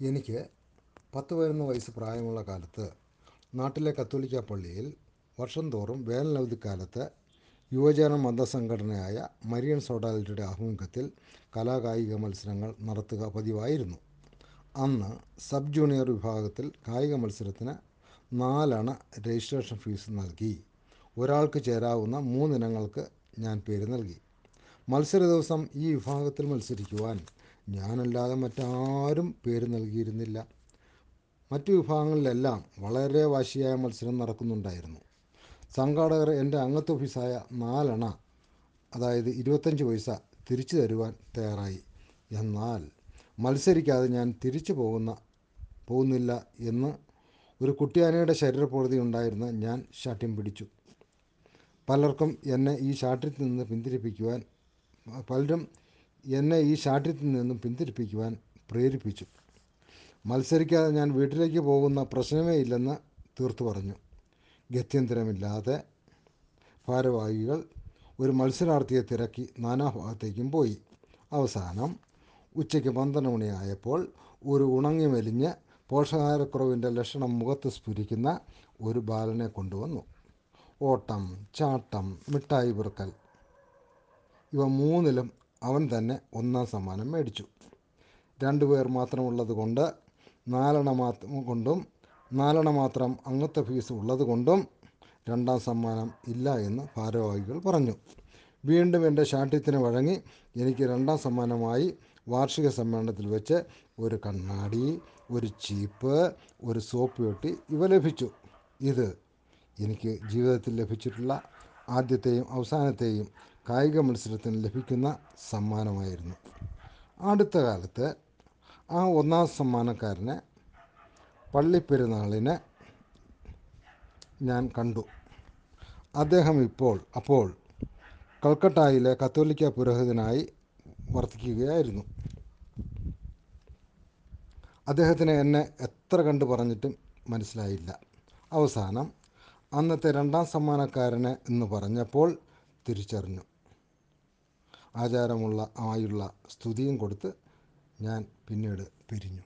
എനിക്ക് പത്ത് പതിനൊന്ന് വയസ്സ് പ്രായമുള്ള കാലത്ത് നാട്ടിലെ കത്തോലിക്ക പള്ളിയിൽ വർഷം തോറും വേനലവധിക്കാലത്ത് യുവജന മതസംഘടനയായ മരിയൻ സോഡാലിറ്റിയുടെ ആഭിമുഖ്യത്തിൽ കലാകായിക മത്സരങ്ങൾ നടത്തുക പതിവായിരുന്നു. അന്ന് സബ് ജൂനിയർ വിഭാഗത്തിൽ കായിക മത്സരത്തിന് നാലണ രജിസ്ട്രേഷൻ ഫീസ് നൽകി. ഒരാൾക്ക് ചേരാവുന്ന മൂന്നിനങ്ങൾക്ക് ഞാൻ പേര് നൽകി. മത്സര ദിവസം ഈ വിഭാഗത്തിൽ മത്സരിക്കുവാൻ ഞാനല്ലാതെ മറ്റാരും പേര് നൽകിയിരുന്നില്ല. മറ്റു വിഭാഗങ്ങളിലെല്ലാം വളരെ വാശിയായ മത്സരം നടക്കുന്നുണ്ടായിരുന്നു. സംഘാടകർ എന്റെ അംഗത്വ ഓഫീസായ നാലണ അതായത് ഇരുപത്തഞ്ച് പൈസ തിരിച്ചു തരുവാൻ തയ്യാറായി. എന്നാൽ മത്സരിക്കാതെ ഞാൻ തിരിച്ചു പോകുന്ന പോകുന്നില്ല എന്ന് ഒരു കുട്ടിയാനയുടെ ശരീരപ്രകൃതി ഉണ്ടായിരുന്ന ഞാൻ ശാഠ്യം പിടിച്ചു. പലർക്കും എന്നെ ഈ ശാഠ്യത്തിൽ നിന്ന് പിന്തിരിപ്പിക്കുവാൻ പലരും എന്നെ ഈ ശാഠ്യത്തിൽ നിന്നും പിന്തിരിപ്പിക്കുവാൻ പ്രേരിപ്പിച്ചു. മത്സരിക്കാതെ ഞാൻ വീട്ടിലേക്ക് പോകുന്ന പ്രശ്നമേ ഇല്ലെന്ന് തീർത്തു പറഞ്ഞു. ഗത്യന്തരമില്ലാതെ ഭാരവാഹികൾ ഒരു മത്സരാർത്ഥിയെ തിരക്കി നാനാഭാഗത്തേക്കും പോയി. അവസാനം ഉച്ചയ്ക്ക് പന്ത്രണ്ട് മണിയായപ്പോൾ ഒരു ഉണങ്ങി മെലിഞ്ഞ് പോഷകാഹാരക്കുറവിന്റെ ലക്ഷണം മുഖത്ത് സ്ഫുരിക്കുന്ന ഒരു ബാലനെ കൊണ്ടുവന്നു. ഓട്ടം ചാട്ടം മിഠായി പെറുക്കൽ. ഇവ മൂന്നിലും അവൻ തന്നെ ഒന്നാം സമ്മാനം മേടിച്ചു. രണ്ടുപേർ മാത്രമുള്ളത് കൊണ്ട് നാലെണ്ണ മാത്രം കൊണ്ടും നാലെണ്ണ മാത്രം അംഗത്വ ഫീസ് ഉള്ളത് കൊണ്ടും രണ്ടാം സമ്മാനം ഇല്ല എന്ന് ഭാരവാഹികൾ പറഞ്ഞു. വീണ്ടും എന്റെ ശാഠ്യത്തിന് വഴങ്ങി എനിക്ക് രണ്ടാം സമ്മാനമായി വാർഷിക സമ്മേളനത്തിൽ വെച്ച് ഒരു കണ്ണാടി ഒരു ചീപ്പ് ഒരു സോപ്പ് പെട്ടി ഇവ ലഭിച്ചു. ഇത് എനിക്ക് ജീവിതത്തിൽ ലഭിച്ചിട്ടുള്ള ആദ്യത്തെയും അവസാനത്തെയും കായിക മത്സരത്തിന് ലഭിക്കുന്ന സമ്മാനമായിരുന്നു. അടുത്ത കാലത്ത് ആ ഒന്നാം സമ്മാനക്കാരനെ പള്ളിപ്പെരുന്നാളിന് ഞാൻ കണ്ടു. അദ്ദേഹം ഇപ്പോൾ അപ്പോൾ കൽക്കട്ടയിലെ കത്തോലിക്ക പുരോഹിതനായി വർത്തിക്കുകയായിരുന്നു. അദ്ദേഹത്തിന് എന്നെ എത്ര കണ്ടു പറഞ്ഞിട്ടും മനസ്സിലായില്ല. അവസാനം അന്നത്തെ രണ്ടാം സമ്മാനക്കാരനെ എന്ന് പറഞ്ഞപ്പോൾ തിരിച്ചറിഞ്ഞു. ആചാരമുള്ള ആയുള്ള സ്തുതിയും കൊടുത്ത് ഞാൻ പിന്നീട് പിരിഞ്ഞു.